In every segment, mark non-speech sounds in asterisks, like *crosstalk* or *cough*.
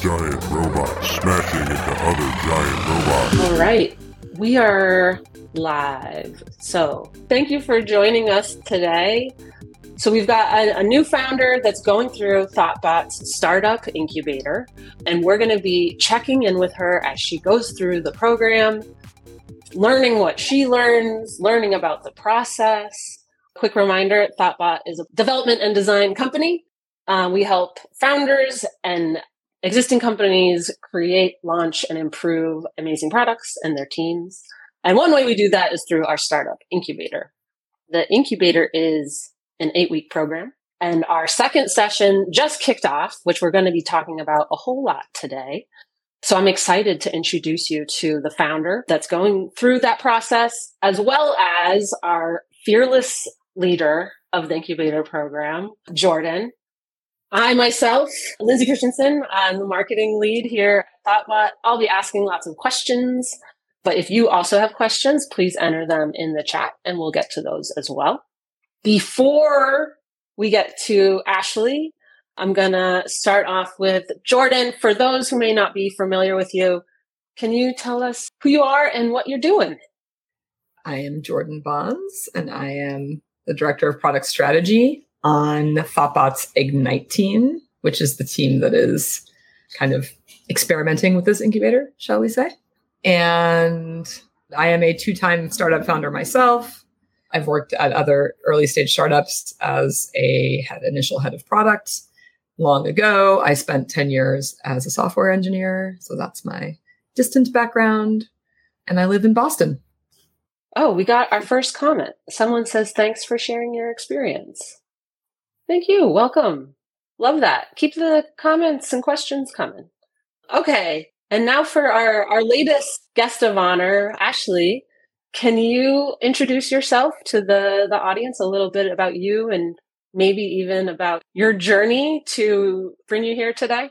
giant robots smashing into other giant robots. All right, we are live. So, thank you for joining us today. So, we've got a, a new founder that's going through ThoughtBot's startup incubator, and we're going to be checking in with her as she goes through the program, learning what she learns, learning about the process. Quick reminder ThoughtBot is a development and design company. Uh, we help founders and existing companies create, launch, and improve amazing products and their teams. And one way we do that is through our startup incubator. The incubator is an eight week program. And our second session just kicked off, which we're going to be talking about a whole lot today. So I'm excited to introduce you to the founder that's going through that process, as well as our fearless leader of the incubator program, Jordyn. I myself, Lindsey Christensen, I'm the marketing lead here at ThoughtBot. I'll be asking lots of questions, but if you also have questions, please enter them in the chat and we'll get to those as well. Before we get to Ashley, I'm going to start off with Jordyn. For those who may not be familiar with you, can you tell us who you are and what you're doing? I am Jordyn Bonds, and I am the Director of Product Strategy on ThoughtBot's Ignite team, which is the team that is kind of experimenting with this incubator, shall we say. And I am a two time startup founder myself. I've worked at other early stage startups as a head, initial head of product long ago. I spent 10 years as a software engineer. So that's my distant background. And I live in Boston. Oh, we got our first comment. Someone says, thanks for sharing your experience. Thank you. Welcome. Love that. Keep the comments and questions coming. Okay. And now for our, our latest guest of honor, Ashley. Can you introduce yourself to the, the audience a little bit about you and maybe even about your journey to bring you here today?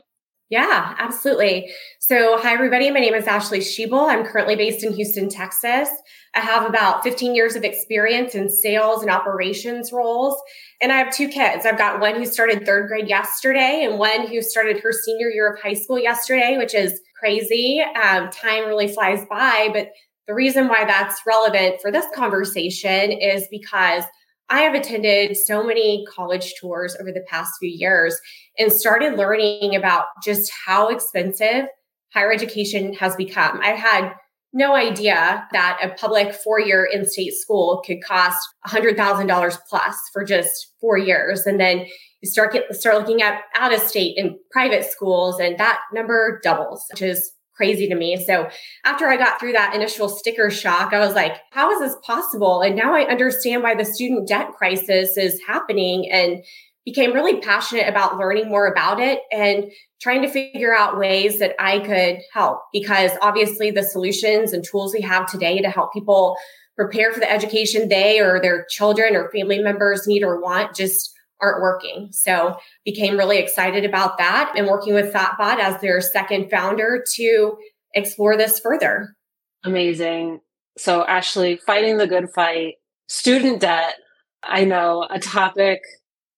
Yeah, absolutely. So, hi, everybody. My name is Ashley Sheble. I'm currently based in Houston, Texas. I have about 15 years of experience in sales and operations roles. And I have two kids. I've got one who started third grade yesterday and one who started her senior year of high school yesterday, which is crazy. Um, time really flies by. But the reason why that's relevant for this conversation is because I have attended so many college tours over the past few years and started learning about just how expensive higher education has become. I had no idea that a public four year in state school could cost $100,000 plus for just four years. And then you start, get, start looking at out of state and private schools, and that number doubles, which is crazy to me. So after I got through that initial sticker shock, I was like, how is this possible? And now I understand why the student debt crisis is happening and became really passionate about learning more about it and trying to figure out ways that I could help because obviously the solutions and tools we have today to help people prepare for the education they or their children or family members need or want just aren't working. So became really excited about that and working with ThoughtBot as their second founder to explore this further. Amazing. So Ashley, fighting the good fight, student debt, I know a topic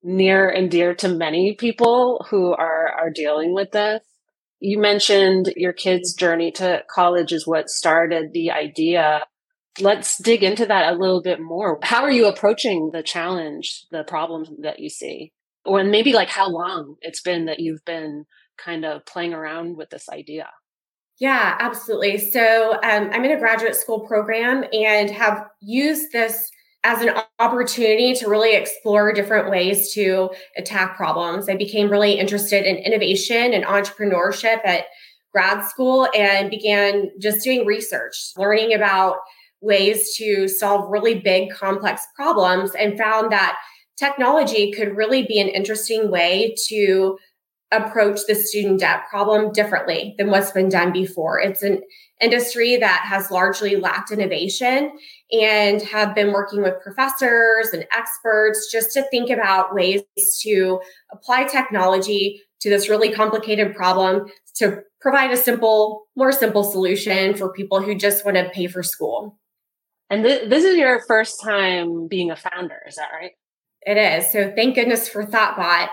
near and dear to many people who are are dealing with this. You mentioned your kids' journey to college is what started the idea Let's dig into that a little bit more. How are you approaching the challenge, the problem that you see? Or maybe like how long it's been that you've been kind of playing around with this idea? Yeah, absolutely. So um, I'm in a graduate school program and have used this as an opportunity to really explore different ways to attack problems. I became really interested in innovation and entrepreneurship at grad school and began just doing research, learning about ways to solve really big, complex problems and found that technology could really be an interesting way to approach the student debt problem differently than what's been done before. It's an industry that has largely lacked innovation and have been working with professors and experts just to think about ways to apply technology to this really complicated problem to provide a simple, more simple solution for people who just want to pay for school. And th- this is your first time being a founder, is that right? It is. So thank goodness for ThoughtBot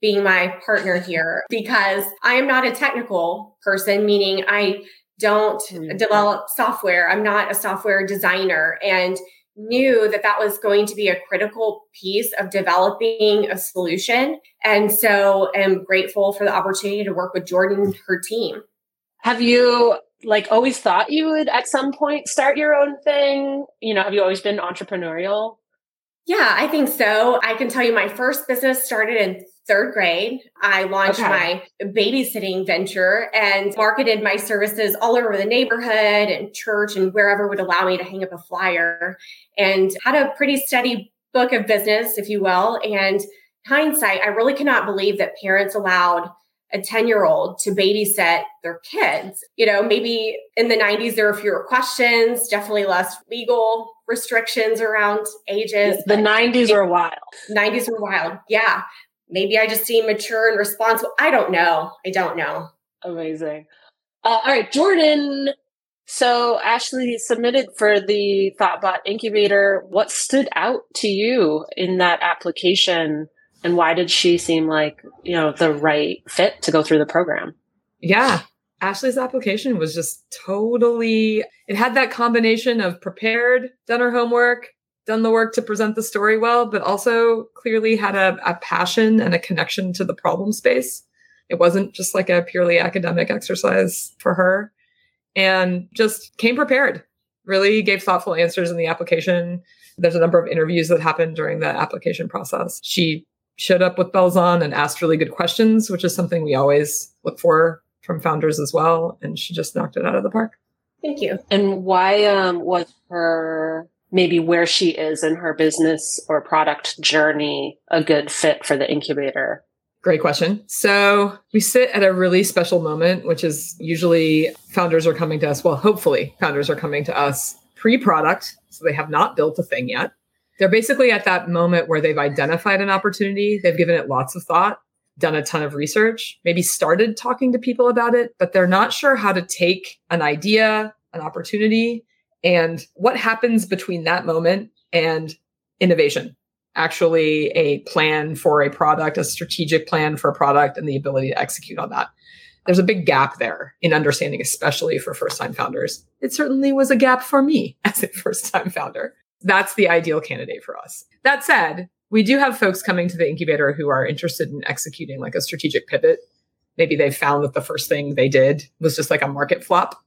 being my partner here because I am not a technical person, meaning I don't mm-hmm. develop software. I'm not a software designer and knew that that was going to be a critical piece of developing a solution. And so am grateful for the opportunity to work with Jordyn and her team. Have you like always thought you would at some point start your own thing? You know, have you always been entrepreneurial? Yeah, I think so. I can tell you my first business started in third grade. I launched okay. my babysitting venture and marketed my services all over the neighborhood and church and wherever would allow me to hang up a flyer and had a pretty steady book of business, if you will. And hindsight, I really cannot believe that parents allowed a 10 year old to babysit their kids. You know, maybe in the 90s, there were fewer questions, definitely less legal restrictions around ages. The 90s were wild. 90s were wild. Yeah. Maybe I just seem mature and responsible. I don't know. I don't know. Amazing. Uh, all right, Jordyn. So Ashley submitted for the ThoughtBot incubator. What stood out to you in that application? and why did she seem like you know the right fit to go through the program yeah ashley's application was just totally it had that combination of prepared done her homework done the work to present the story well but also clearly had a, a passion and a connection to the problem space it wasn't just like a purely academic exercise for her and just came prepared really gave thoughtful answers in the application there's a number of interviews that happened during the application process she showed up with bells on and asked really good questions, which is something we always look for from founders as well. And she just knocked it out of the park. Thank you. And why um, was her maybe where she is in her business or product journey a good fit for the incubator? Great question. So we sit at a really special moment, which is usually founders are coming to us. Well, hopefully, founders are coming to us pre product. So they have not built a thing yet. They're basically at that moment where they've identified an opportunity, they've given it lots of thought, done a ton of research, maybe started talking to people about it, but they're not sure how to take an idea, an opportunity, and what happens between that moment and innovation. Actually, a plan for a product, a strategic plan for a product, and the ability to execute on that. There's a big gap there in understanding, especially for first time founders. It certainly was a gap for me *laughs* as a first time founder that's the ideal candidate for us. That said, we do have folks coming to the incubator who are interested in executing like a strategic pivot. Maybe they found that the first thing they did was just like a market flop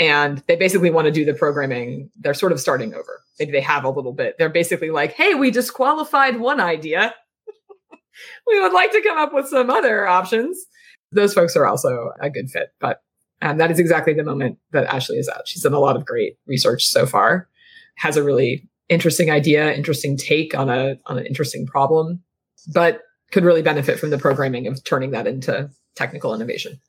and they basically want to do the programming. They're sort of starting over. Maybe they have a little bit. They're basically like, hey, we disqualified one idea. *laughs* we would like to come up with some other options. Those folks are also a good fit. But and that is exactly the moment that Ashley is at. She's done a lot of great research so far, has a really interesting idea, interesting take on a on an interesting problem, but could really benefit from the programming of turning that into technical innovation.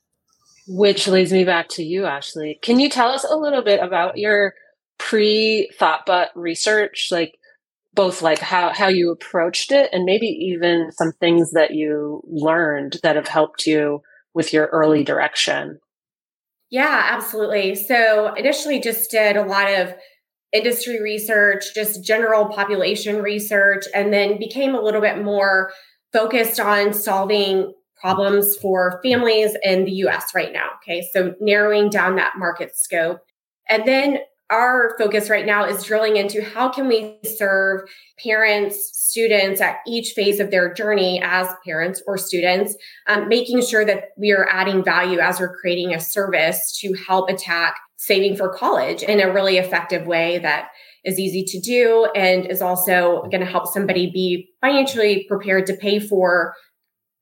Which leads me back to you, Ashley. Can you tell us a little bit about your pre ThoughtBot research, like both like how how you approached it and maybe even some things that you learned that have helped you with your early direction? Yeah, absolutely. So initially just did a lot of industry research, just general population research, and then became a little bit more focused on solving problems for families in the US right now. Okay, so narrowing down that market scope. And then our focus right now is drilling into how can we serve parents students at each phase of their journey as parents or students um, making sure that we are adding value as we're creating a service to help attack saving for college in a really effective way that is easy to do and is also going to help somebody be financially prepared to pay for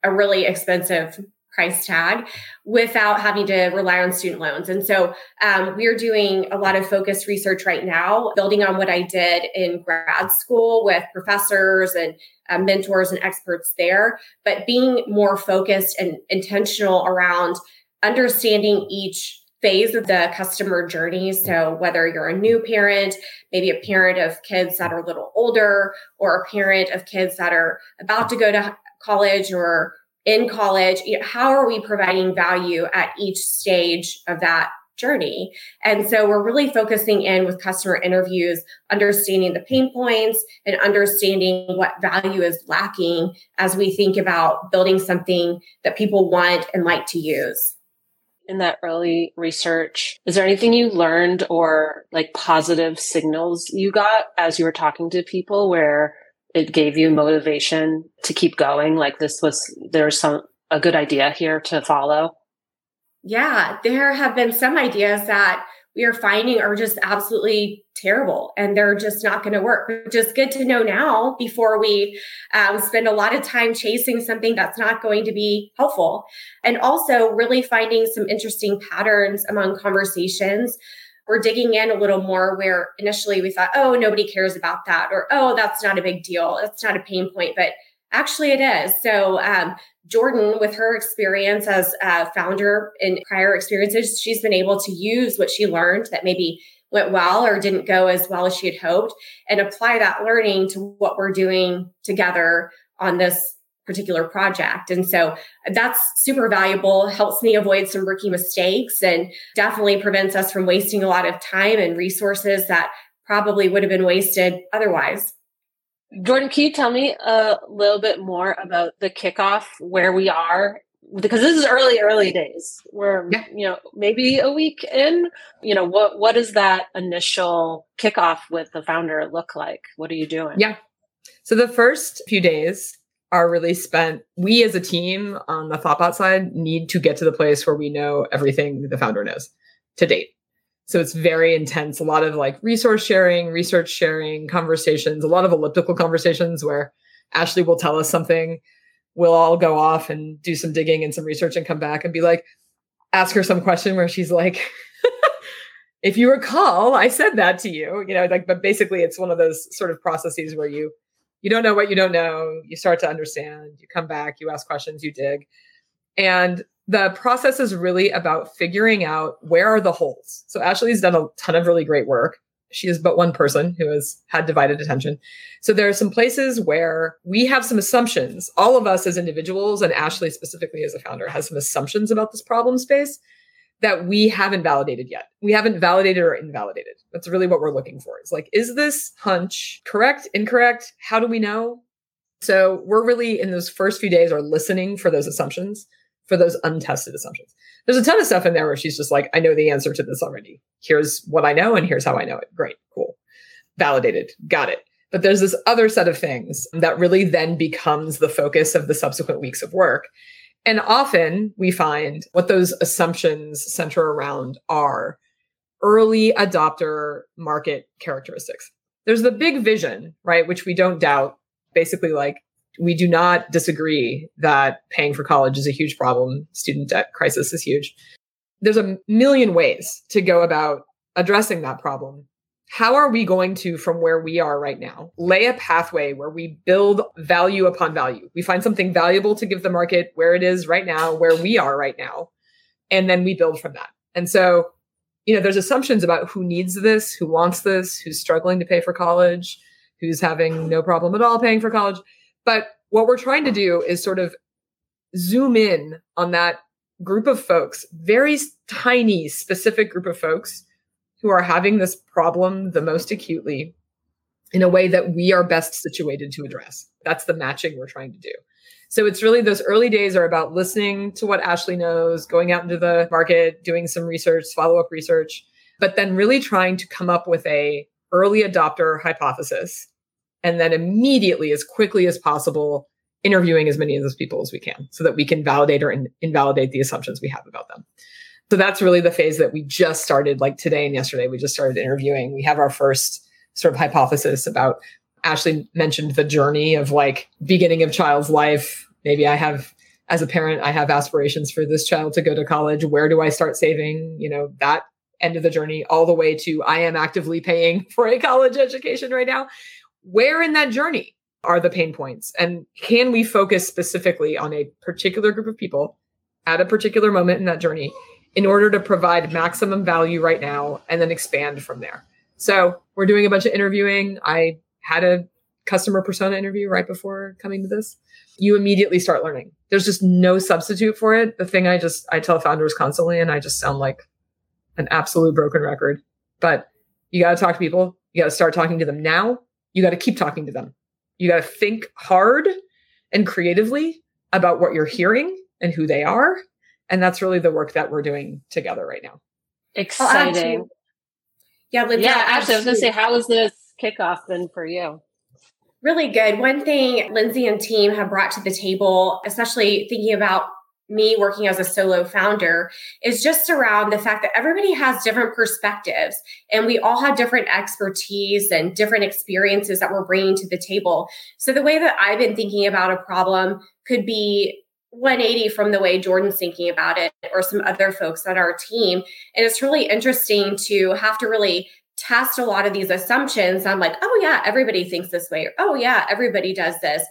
a really expensive price tag without having to rely on student loans. And so um, we're doing a lot of focused research right now, building on what I did in grad school with professors and uh, mentors and experts there, but being more focused and intentional around understanding each phase of the customer journey. So, whether you're a new parent, maybe a parent of kids that are a little older, or a parent of kids that are about to go to college or in college, how are we providing value at each stage of that journey. And so we're really focusing in with customer interviews, understanding the pain points and understanding what value is lacking as we think about building something that people want and like to use. In that early research, is there anything you learned or like positive signals you got as you were talking to people where it gave you motivation to keep going? Like this was, there's some, a good idea here to follow? Yeah, there have been some ideas that we are finding are just absolutely terrible and they're just not going to work. Just good to know now before we um, spend a lot of time chasing something that's not going to be helpful. And also, really finding some interesting patterns among conversations. We're digging in a little more where initially we thought, oh, nobody cares about that, or oh, that's not a big deal. It's not a pain point. But Actually, it is. So, um, Jordyn, with her experience as a founder and prior experiences, she's been able to use what she learned that maybe went well or didn't go as well as she had hoped and apply that learning to what we're doing together on this particular project. And so that's super valuable, helps me avoid some rookie mistakes and definitely prevents us from wasting a lot of time and resources that probably would have been wasted otherwise. Jordyn, can you tell me a little bit more about the kickoff, where we are? Because this is early, early days. We're, yeah. you know, maybe a week in. You know, what what does that initial kickoff with the founder look like? What are you doing? Yeah. So the first few days are really spent. We as a team on the Thoughtbot side need to get to the place where we know everything the founder knows to date. So it's very intense, a lot of like resource sharing, research sharing, conversations, a lot of elliptical conversations where Ashley will tell us something. We'll all go off and do some digging and some research and come back and be like, ask her some question where she's like, *laughs* if you recall, I said that to you, you know, like, but basically it's one of those sort of processes where you, you don't know what you don't know. You start to understand, you come back, you ask questions, you dig. And the process is really about figuring out where are the holes. So Ashley's done a ton of really great work. She is but one person who has had divided attention. So there are some places where we have some assumptions. All of us as individuals, and Ashley specifically as a founder, has some assumptions about this problem space that we haven't validated yet. We haven't validated or invalidated. That's really what we're looking for. It's like, is this hunch correct, incorrect? How do we know? So we're really in those first few days are listening for those assumptions for those untested assumptions. There's a ton of stuff in there where she's just like, I know the answer to this already. Here's what I know, and here's how I know it. Great, cool, validated, got it. But there's this other set of things that really then becomes the focus of the subsequent weeks of work. And often we find what those assumptions center around are early adopter market characteristics. There's the big vision, right? Which we don't doubt. Basically, like we do not disagree that paying for college is a huge problem. Student debt crisis is huge. There's a million ways to go about addressing that problem. How are we going to, from where we are right now, lay a pathway where we build value upon value? We find something valuable to give the market where it is right now, where we are right now, and then we build from that. And so, you know, there's assumptions about who needs this, who wants this, who's struggling to pay for college, who's having no problem at all paying for college but what we're trying to do is sort of zoom in on that group of folks, very tiny, specific group of folks who are having this problem the most acutely in a way that we are best situated to address. That's the matching we're trying to do. So it's really those early days are about listening to what Ashley knows, going out into the market, doing some research, follow up research, but then really trying to come up with a early adopter hypothesis and then immediately as quickly as possible interviewing as many of those people as we can so that we can validate or in- invalidate the assumptions we have about them so that's really the phase that we just started like today and yesterday we just started interviewing. We have our first sort of hypothesis about ashley mentioned the journey of like beginning of child's life. Maybe i have as a parent i have aspirations for this child to go to college. Where do i start saving? You know that end of the journey all the way to i am actively paying *laughs* for a college education right now. Where in that journey are the pain points? And can we focus specifically on a particular group of people at a particular moment in that journey in order to provide maximum value right now and then expand from there? So we're doing a bunch of interviewing. I had a customer persona interview right before coming to this. You immediately start learning. There's just no substitute for it. The thing I just I tell founders constantly, and I just sound like an absolute broken record. But you got to talk to people. You got to start talking to them now. You got to keep talking to them. You got to think hard and creatively about what you're hearing and who they are. And that's really the work that we're doing together right now. Exciting. Oh, yeah, Linda, yeah. Actually, I was going to say, how has this kickoff been for you? Really good. One thing Lindsey and team have brought to the table, especially thinking about me working as a solo founder is just around the fact that everybody has different perspectives and we all have different expertise and different experiences that we're bringing to the table. So the way that I've been thinking about a problem could be 180 from the way Jordyn's thinking about it or some other folks on our team. And it's really interesting to have to really test a lot of these assumptions. I'm like, oh, yeah, everybody thinks this way. Or, oh, yeah, everybody does this.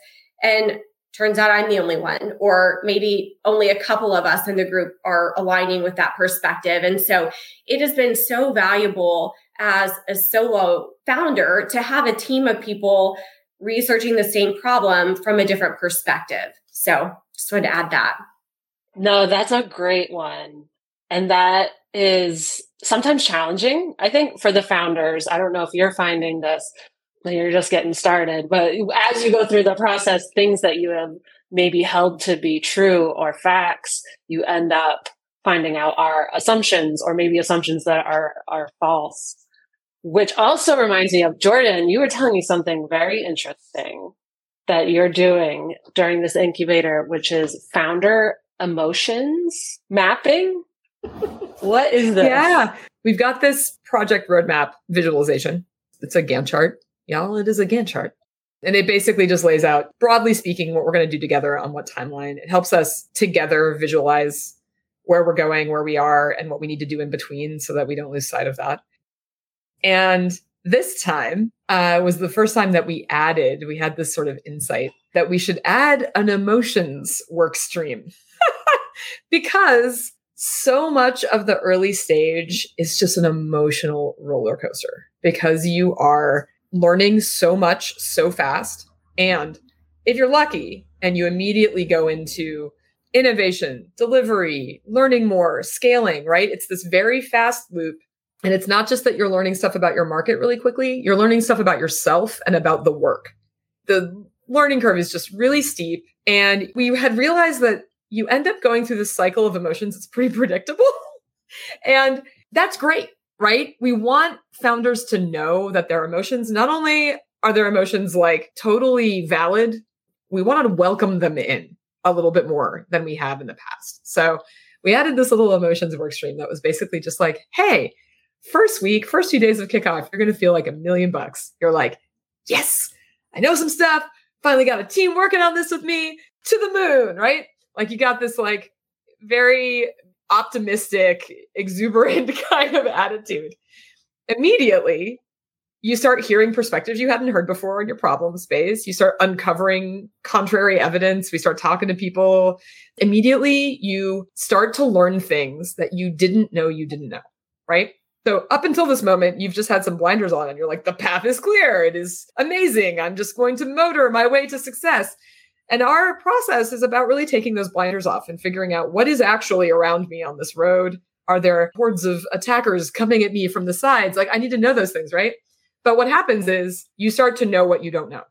And turns out I'm the only one, or maybe only a couple of us in the group are aligning with that perspective. And so it has been so valuable as a solo founder to have a team of people researching the same problem from a different perspective. So just wanted to add that. No, that's a great one. And that is sometimes challenging, I think, for the founders. I don't know if you're finding this, you're just getting started. But as you go through the process, things that you have maybe held to be true or facts, you end up finding out are assumptions or maybe assumptions that are are false. Which also reminds me of Jordyn, you were telling me something very interesting that you're doing during this incubator, which is founder emotions mapping. what is this? Yeah, we've got this project roadmap visualization. It's a Gantt chart y'all, it is a Gantt chart. And it basically just lays out, broadly speaking, what we're going to do together on what timeline. It helps us together visualize where we're going, where we are, and what we need to do in between so that we don't lose sight of that. And this time uh, was the first time that we added, we had this sort of insight that we should add an emotions work stream *laughs* because so much of the early stage is just an emotional roller coaster because you are learning so much so fast. And if you're lucky and you immediately go into innovation, delivery, learning more, scaling, right? It's this very fast loop. And it's not just that you're learning stuff about your market really quickly, you're learning stuff about yourself and about the work. The learning curve is just really steep. And we had realized that you end up going through this cycle of emotions. It's pretty *laughs* predictable. and that's great right? We want founders to know that their emotions, not only are their emotions like totally valid, we want to welcome them in a little bit more than we have in the past. So we added this little emotions work stream that was basically just like, hey, first week, first few days of kickoff, you're going to feel like a million bucks. You're like, yes, I know some stuff. Finally got a team working on this with me to the moon, right? Like you got this like very optimistic, exuberant *laughs* kind of attitude. Immediately, you start hearing perspectives you hadn't heard before in your problem space. You start uncovering contrary evidence. We start talking to people. Immediately, you start to learn things that you didn't know you didn't know, right? So, up until this moment, you've just had some blinders on and you're like, the path is clear. It is amazing. I'm just going to motor my way to success. And our process is about really taking those blinders off and figuring out what is actually around me on this road. Are there hordes of attackers coming at me from the sides? Like, I need to know those things, right? But what happens is you start to know what you don't know.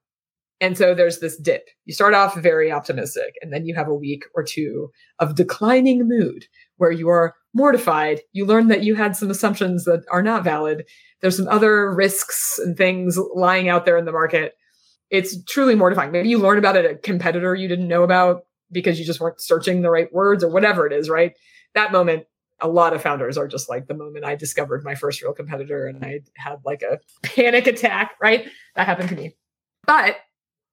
And so there's this dip. You start off very optimistic, and then you have a week or two of declining mood where you are mortified. You learn that you had some assumptions that are not valid. There's some other risks and things lying out there in the market it's truly mortifying. Maybe you learn about a competitor you didn't know about because you just weren't searching the right words or whatever it is, right? That moment, a lot of founders are just like the moment I discovered my first real competitor and I had like a panic attack, right? That happened to me. But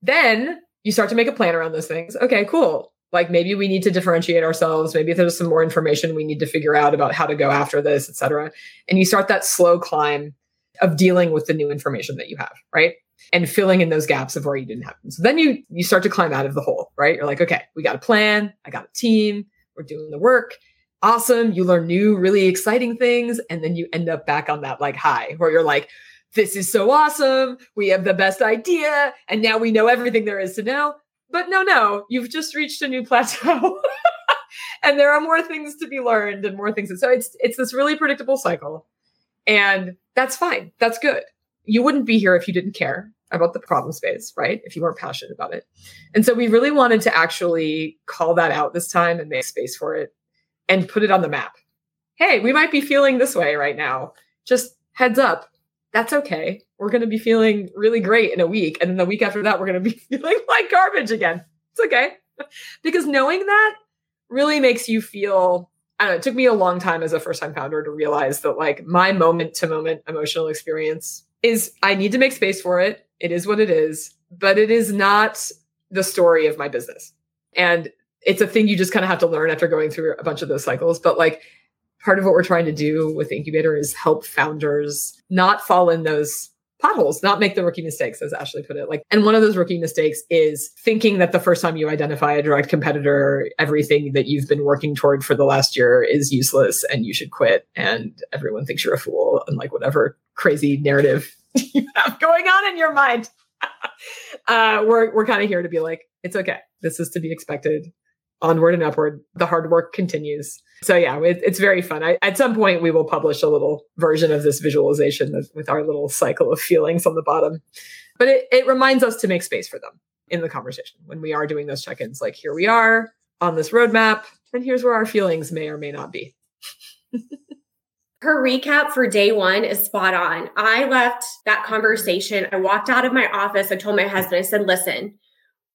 then you start to make a plan around those things. Okay, cool. Like maybe we need to differentiate ourselves. Maybe there's some more information we need to figure out about how to go after this, et cetera. And you start that slow climb of dealing with the new information that you have, right? and filling in those gaps of where you didn't have them. So then you you start to climb out of the hole, right? You're like, okay, we got a plan, I got a team, we're doing the work. Awesome. You learn new, really exciting things. And then you end up back on that like high where you're like, this is so awesome. We have the best idea. And now we know everything there is to know. But no, no, you've just reached a new plateau. *laughs* and there are more things to be learned and more things. So it's it's this really predictable cycle. And that's fine. That's good. You wouldn't be here if you didn't care about the problem space, right? If you weren't passionate about it. And so we really wanted to actually call that out this time and make space for it and put it on the map. Hey, we might be feeling this way right now. Just heads up. That's okay. We're going to be feeling really great in a week. And then the week after that, we're going to be *laughs* feeling like garbage again. It's okay. *laughs* because knowing that really makes you feel I don't know, it took me a long time as a first time founder to realize that like my moment to moment emotional experience is I need to make space for it. It is what it is, but it is not the story of my business. And it's a thing you just kind of have to learn after going through a bunch of those cycles. But like part of what we're trying to do with the incubator is help founders not fall in those potholes, not make the rookie mistakes, as Ashley put it. Like, and one of those rookie mistakes is thinking that the first time you identify a direct competitor, everything that you've been working toward for the last year is useless and you should quit. And everyone thinks you're a fool and like whatever crazy narrative *laughs* you have going on in your mind. *laughs* uh, we're we're kind of here to be like, it's okay. This is to be expected onward and upward. The hard work continues. So yeah, it, it's very fun. I, at some point, we will publish a little version of this visualization with our little cycle of feelings on the bottom. But it, it reminds us to make space for them in the conversation when we are doing those check-ins. Like here we are on this roadmap, and here's where our feelings may or may not be. *laughs* Her recap for day one is spot on. I left that conversation. I walked out of my office. I told my husband, I said, listen,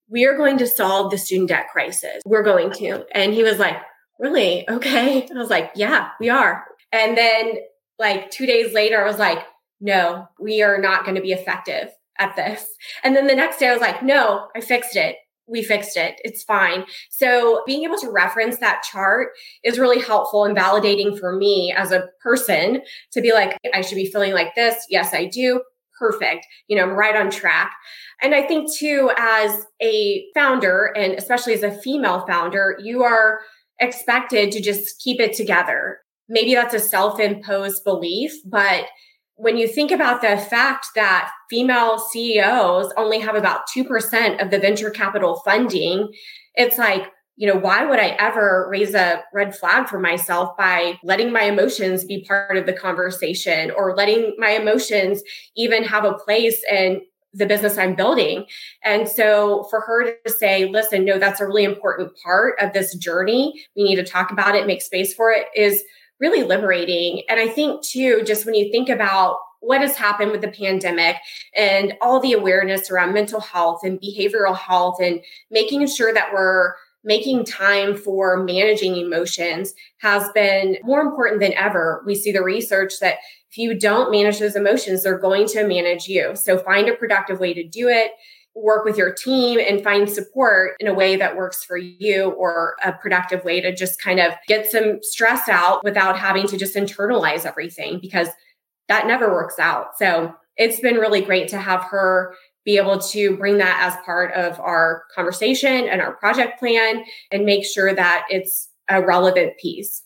we are going to solve the student debt crisis. We're going to. And he was like, really? Okay. I was like, yeah, we are. And then like two days later, I was like, no, we are not going to be effective at this. And then the next day I was like, no, I fixed it. We fixed it. It's fine. So being able to reference that chart is really helpful and validating for me as a person to be like, I should be feeling like this. Yes, I do perfect. You know, I'm right on track. And I think too, as a founder, and especially as a female founder, you are expected to just keep it together. Maybe that's a self imposed belief, but when you think about the fact that female CEOs only have about 2% of the venture capital funding, it's like, you know, why would I ever raise a red flag for myself by letting my emotions be part of the conversation or letting my emotions even have a place in the business I'm building. And so for her to say, listen, no, that's a really important part of this journey. We need to talk about it, make space for it is really liberating. And I think too, just when you think about what has happened with the pandemic and all the awareness around mental health and behavioral health and making sure that we're making time for managing emotions has been more important than ever. We see the research that if you don't manage those emotions, they're going to manage you. So find a productive way to do it. Work with your team and find support in a way that works for you or a productive way to just kind of get some stress out without having to just internalize everything because that never works out. So it's been really great to have her be able to bring that as part of our conversation and our project plan and make sure that it's a relevant piece.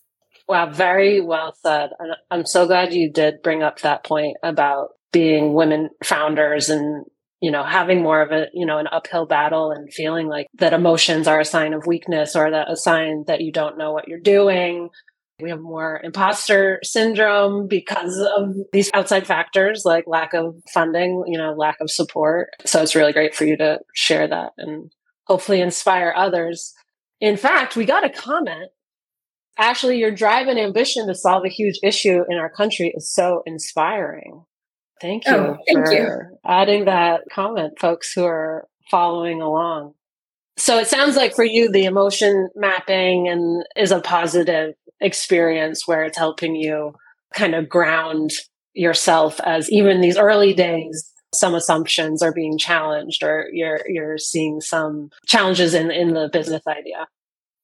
Wow, very well said. And I'm so glad you did bring up that point about being women founders and you know having more of a you know an uphill battle and feeling like that emotions are a sign of weakness or that a sign that you don't know what you're doing we have more imposter syndrome because of these outside factors like lack of funding, you know, lack of support. So it's really great for you to share that and hopefully inspire others. In fact, we got a comment. Ashley, your drive and ambition to solve a huge issue in our country is so inspiring. Thank you oh, thank for you. adding that comment, folks who are following along. So it sounds like for you, the emotion mapping and is a positive experience where it's helping you kind of ground yourself as even these early days some assumptions are being challenged or you're you're seeing some challenges in in the business idea.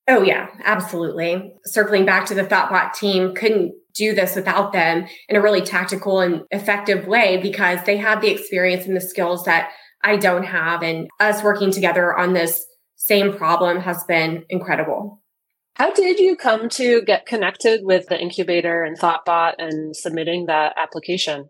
Oh yeah absolutely. Circling back to the thoughtbot team couldn't do this without them in a really tactical and effective way because they have the experience and the skills that i don't have. And us working together on this same problem has been incredible how did you come to get connected with the incubator and Thoughtbot and submitting that application?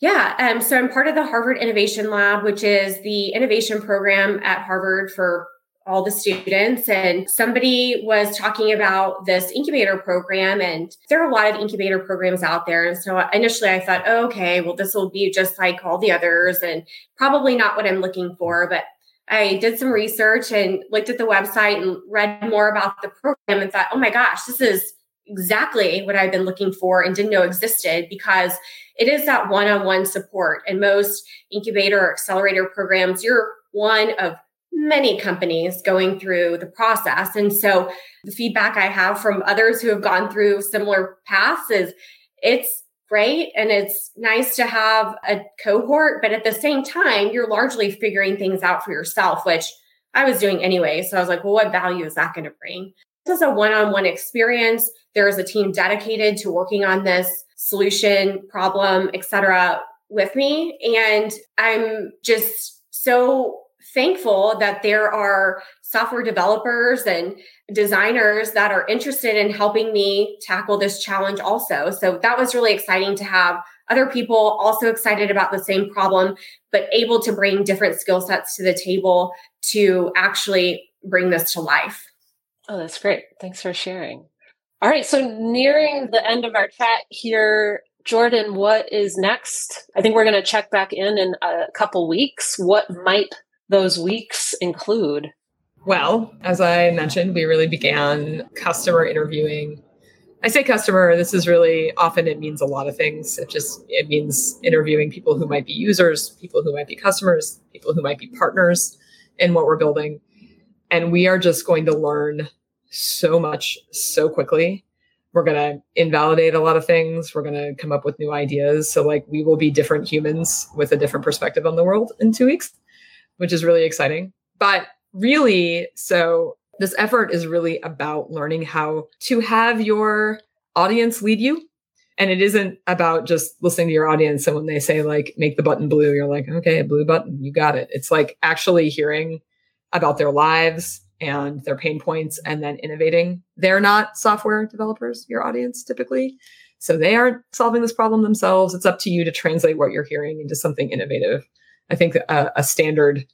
Yeah, um, so I'm part of the Harvard Innovation Lab, which is the innovation program at Harvard for all the students. And somebody was talking about this incubator program and there are a lot of incubator programs out there. And so initially i thought oh, okay well this will be just like all the others and probably not what i'm looking for. But i did some research and looked at the website and read more about the program and thought oh my gosh this is exactly what I've been looking for and didn't know existed because it is that one on one support. And most incubator or accelerator programs, you're one of many companies going through the process. And so the feedback I have from others who have gone through similar paths is it's great and it's nice to have a cohort, but at the same time, you're largely figuring things out for yourself, which I was doing anyway. So I was like, well, what value is that going to bring? This is a one on one experience. There is a team dedicated to working on this solution, problem, etc. with me. And I'm just so thankful that there are software developers and designers that are interested in helping me tackle this challenge also. So that was really exciting to have other people also excited about the same problem, but able to bring different skill sets to the table to actually bring this to life. Oh, that's great. Thanks for sharing. All right. So, nearing the end of our chat here, Jordyn, what is next? I think we're going to check back in in a couple weeks. What might those weeks include? Well, as I mentioned, we really began customer interviewing. I say customer, this is really often it means a lot of things. It just it means interviewing people who might be users, people who might be customers, people who might be partners in what we're building. And we are just going to learn so much so quickly. We're going to invalidate a lot of things. We're going to come up with new ideas. So, like, we will be different humans with a different perspective on the world in two weeks which is really exciting. But really, so this effort is really about learning how to have your audience lead you. And it isn't about just listening to your audience. And when they say, like, make the button blue, you're like, okay, a blue button, you got it. It's like actually hearing about their lives and their pain points and then innovating. They're not software developers, your audience typically. So they aren't solving this problem themselves. It's up to you to translate what you're hearing into something innovative. I think a, a standard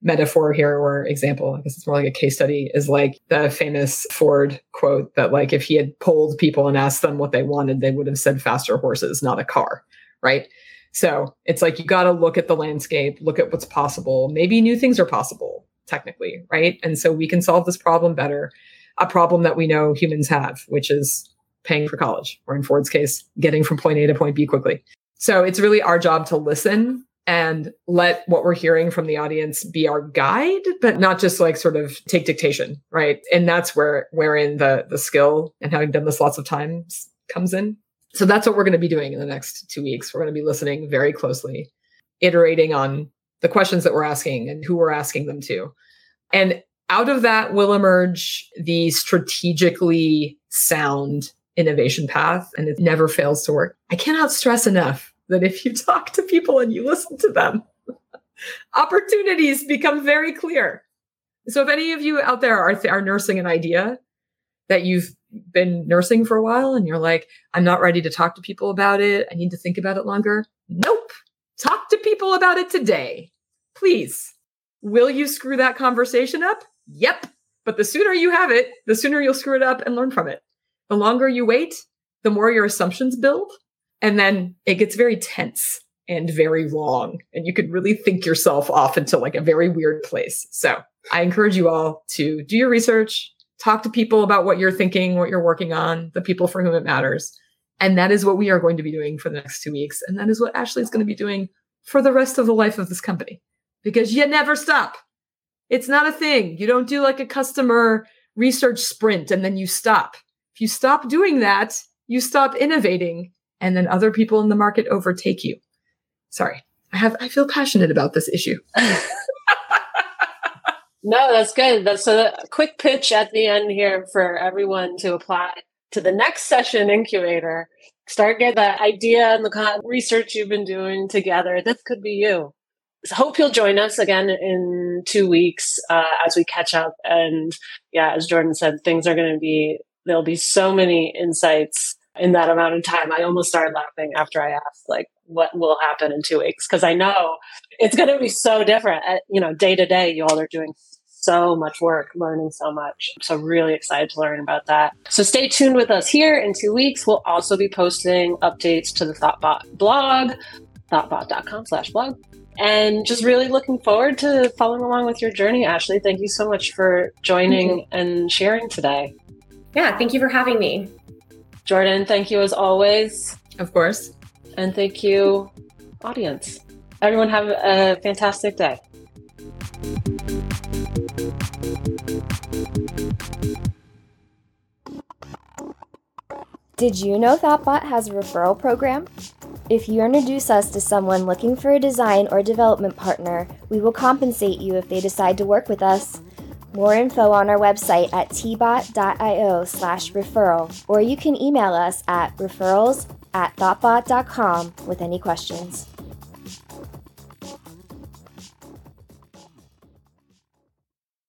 metaphor here or example, I guess it's more like a case study, is like the famous Ford quote that like if he had polled people and asked them what they wanted, they would have said faster horses, not a car. Right. So it's like you got to look at the landscape, look at what's possible. Maybe new things are possible, technically, right? And so we can solve this problem better, a problem that we know humans have, which is paying for college, or in Ford's case, getting from point A to point B quickly. So it's really our job to listen and let what we're hearing from the audience be our guide but not just like sort of take dictation right? And that's where wherein the the skill and having done this lots of times comes in. So that's what we're going to be doing in the next two weeks. We're going to be listening very closely iterating on the questions that we're asking and who we're asking them to. And out of that will emerge the strategically sound innovation path and it never fails to work. I cannot stress enough that if you *laughs* talk to people and you listen to them, *laughs* opportunities become very clear. So if any of you out there are, are nursing an idea that you've been nursing for a while and you're like, I'm not ready to talk to people about it. I need to think about it longer. Nope. Talk to people about it today. Please. Will you screw that conversation up? Yep. But the sooner you have it, the sooner you'll screw it up and learn from it. The longer you wait, the more your assumptions build and then it gets very tense and very long. And you could really think yourself off into like a very weird place. So I encourage you all to do your research, talk to people about what you're thinking, what you're working on, the people for whom it matters. And that is what we are going to be doing for the next two weeks. And that is what Ashley is going to be doing for the rest of the life of this company because you never stop. It's not a thing. You don't do like a customer research sprint and then you stop. If you stop doing that, you stop innovating and then other people in the market overtake you. Sorry. I have I feel passionate about this issue. *laughs* no, that's good. That's a quick pitch at the end here for everyone to apply to the next session incubator. Start get the idea and the research you've been doing together. This could be you. So hope you'll join us again in two weeks uh, as we catch up. And yeah, as Jordyn said, things are going to be there'll be so many insights in that amount of time. I almost started laughing after I asked, like, what will happen in two weeks? Because I know it's going to be so different. At, you know, day to day, you all are doing so much work, learning so much. So really excited to learn about that. So stay tuned with us here in two weeks. We'll also be posting updates to the Thoughtbot blog, thoughtbot.com slash blog. And just really looking forward to following along with your journey, Ashley. Thank you so much for joining and sharing today. Yeah, thank you for having me. Jordyn, thank you as always. Of course. And thank you, audience. Everyone have a fantastic day. Did you know Thoughtbot has a referral program? If you introduce us to someone looking for a design or development partner, we will compensate you if they decide to work with us. More info on our website at tbot.io slash referral, or you can email us at referrals at thoughtbot.com with any questions.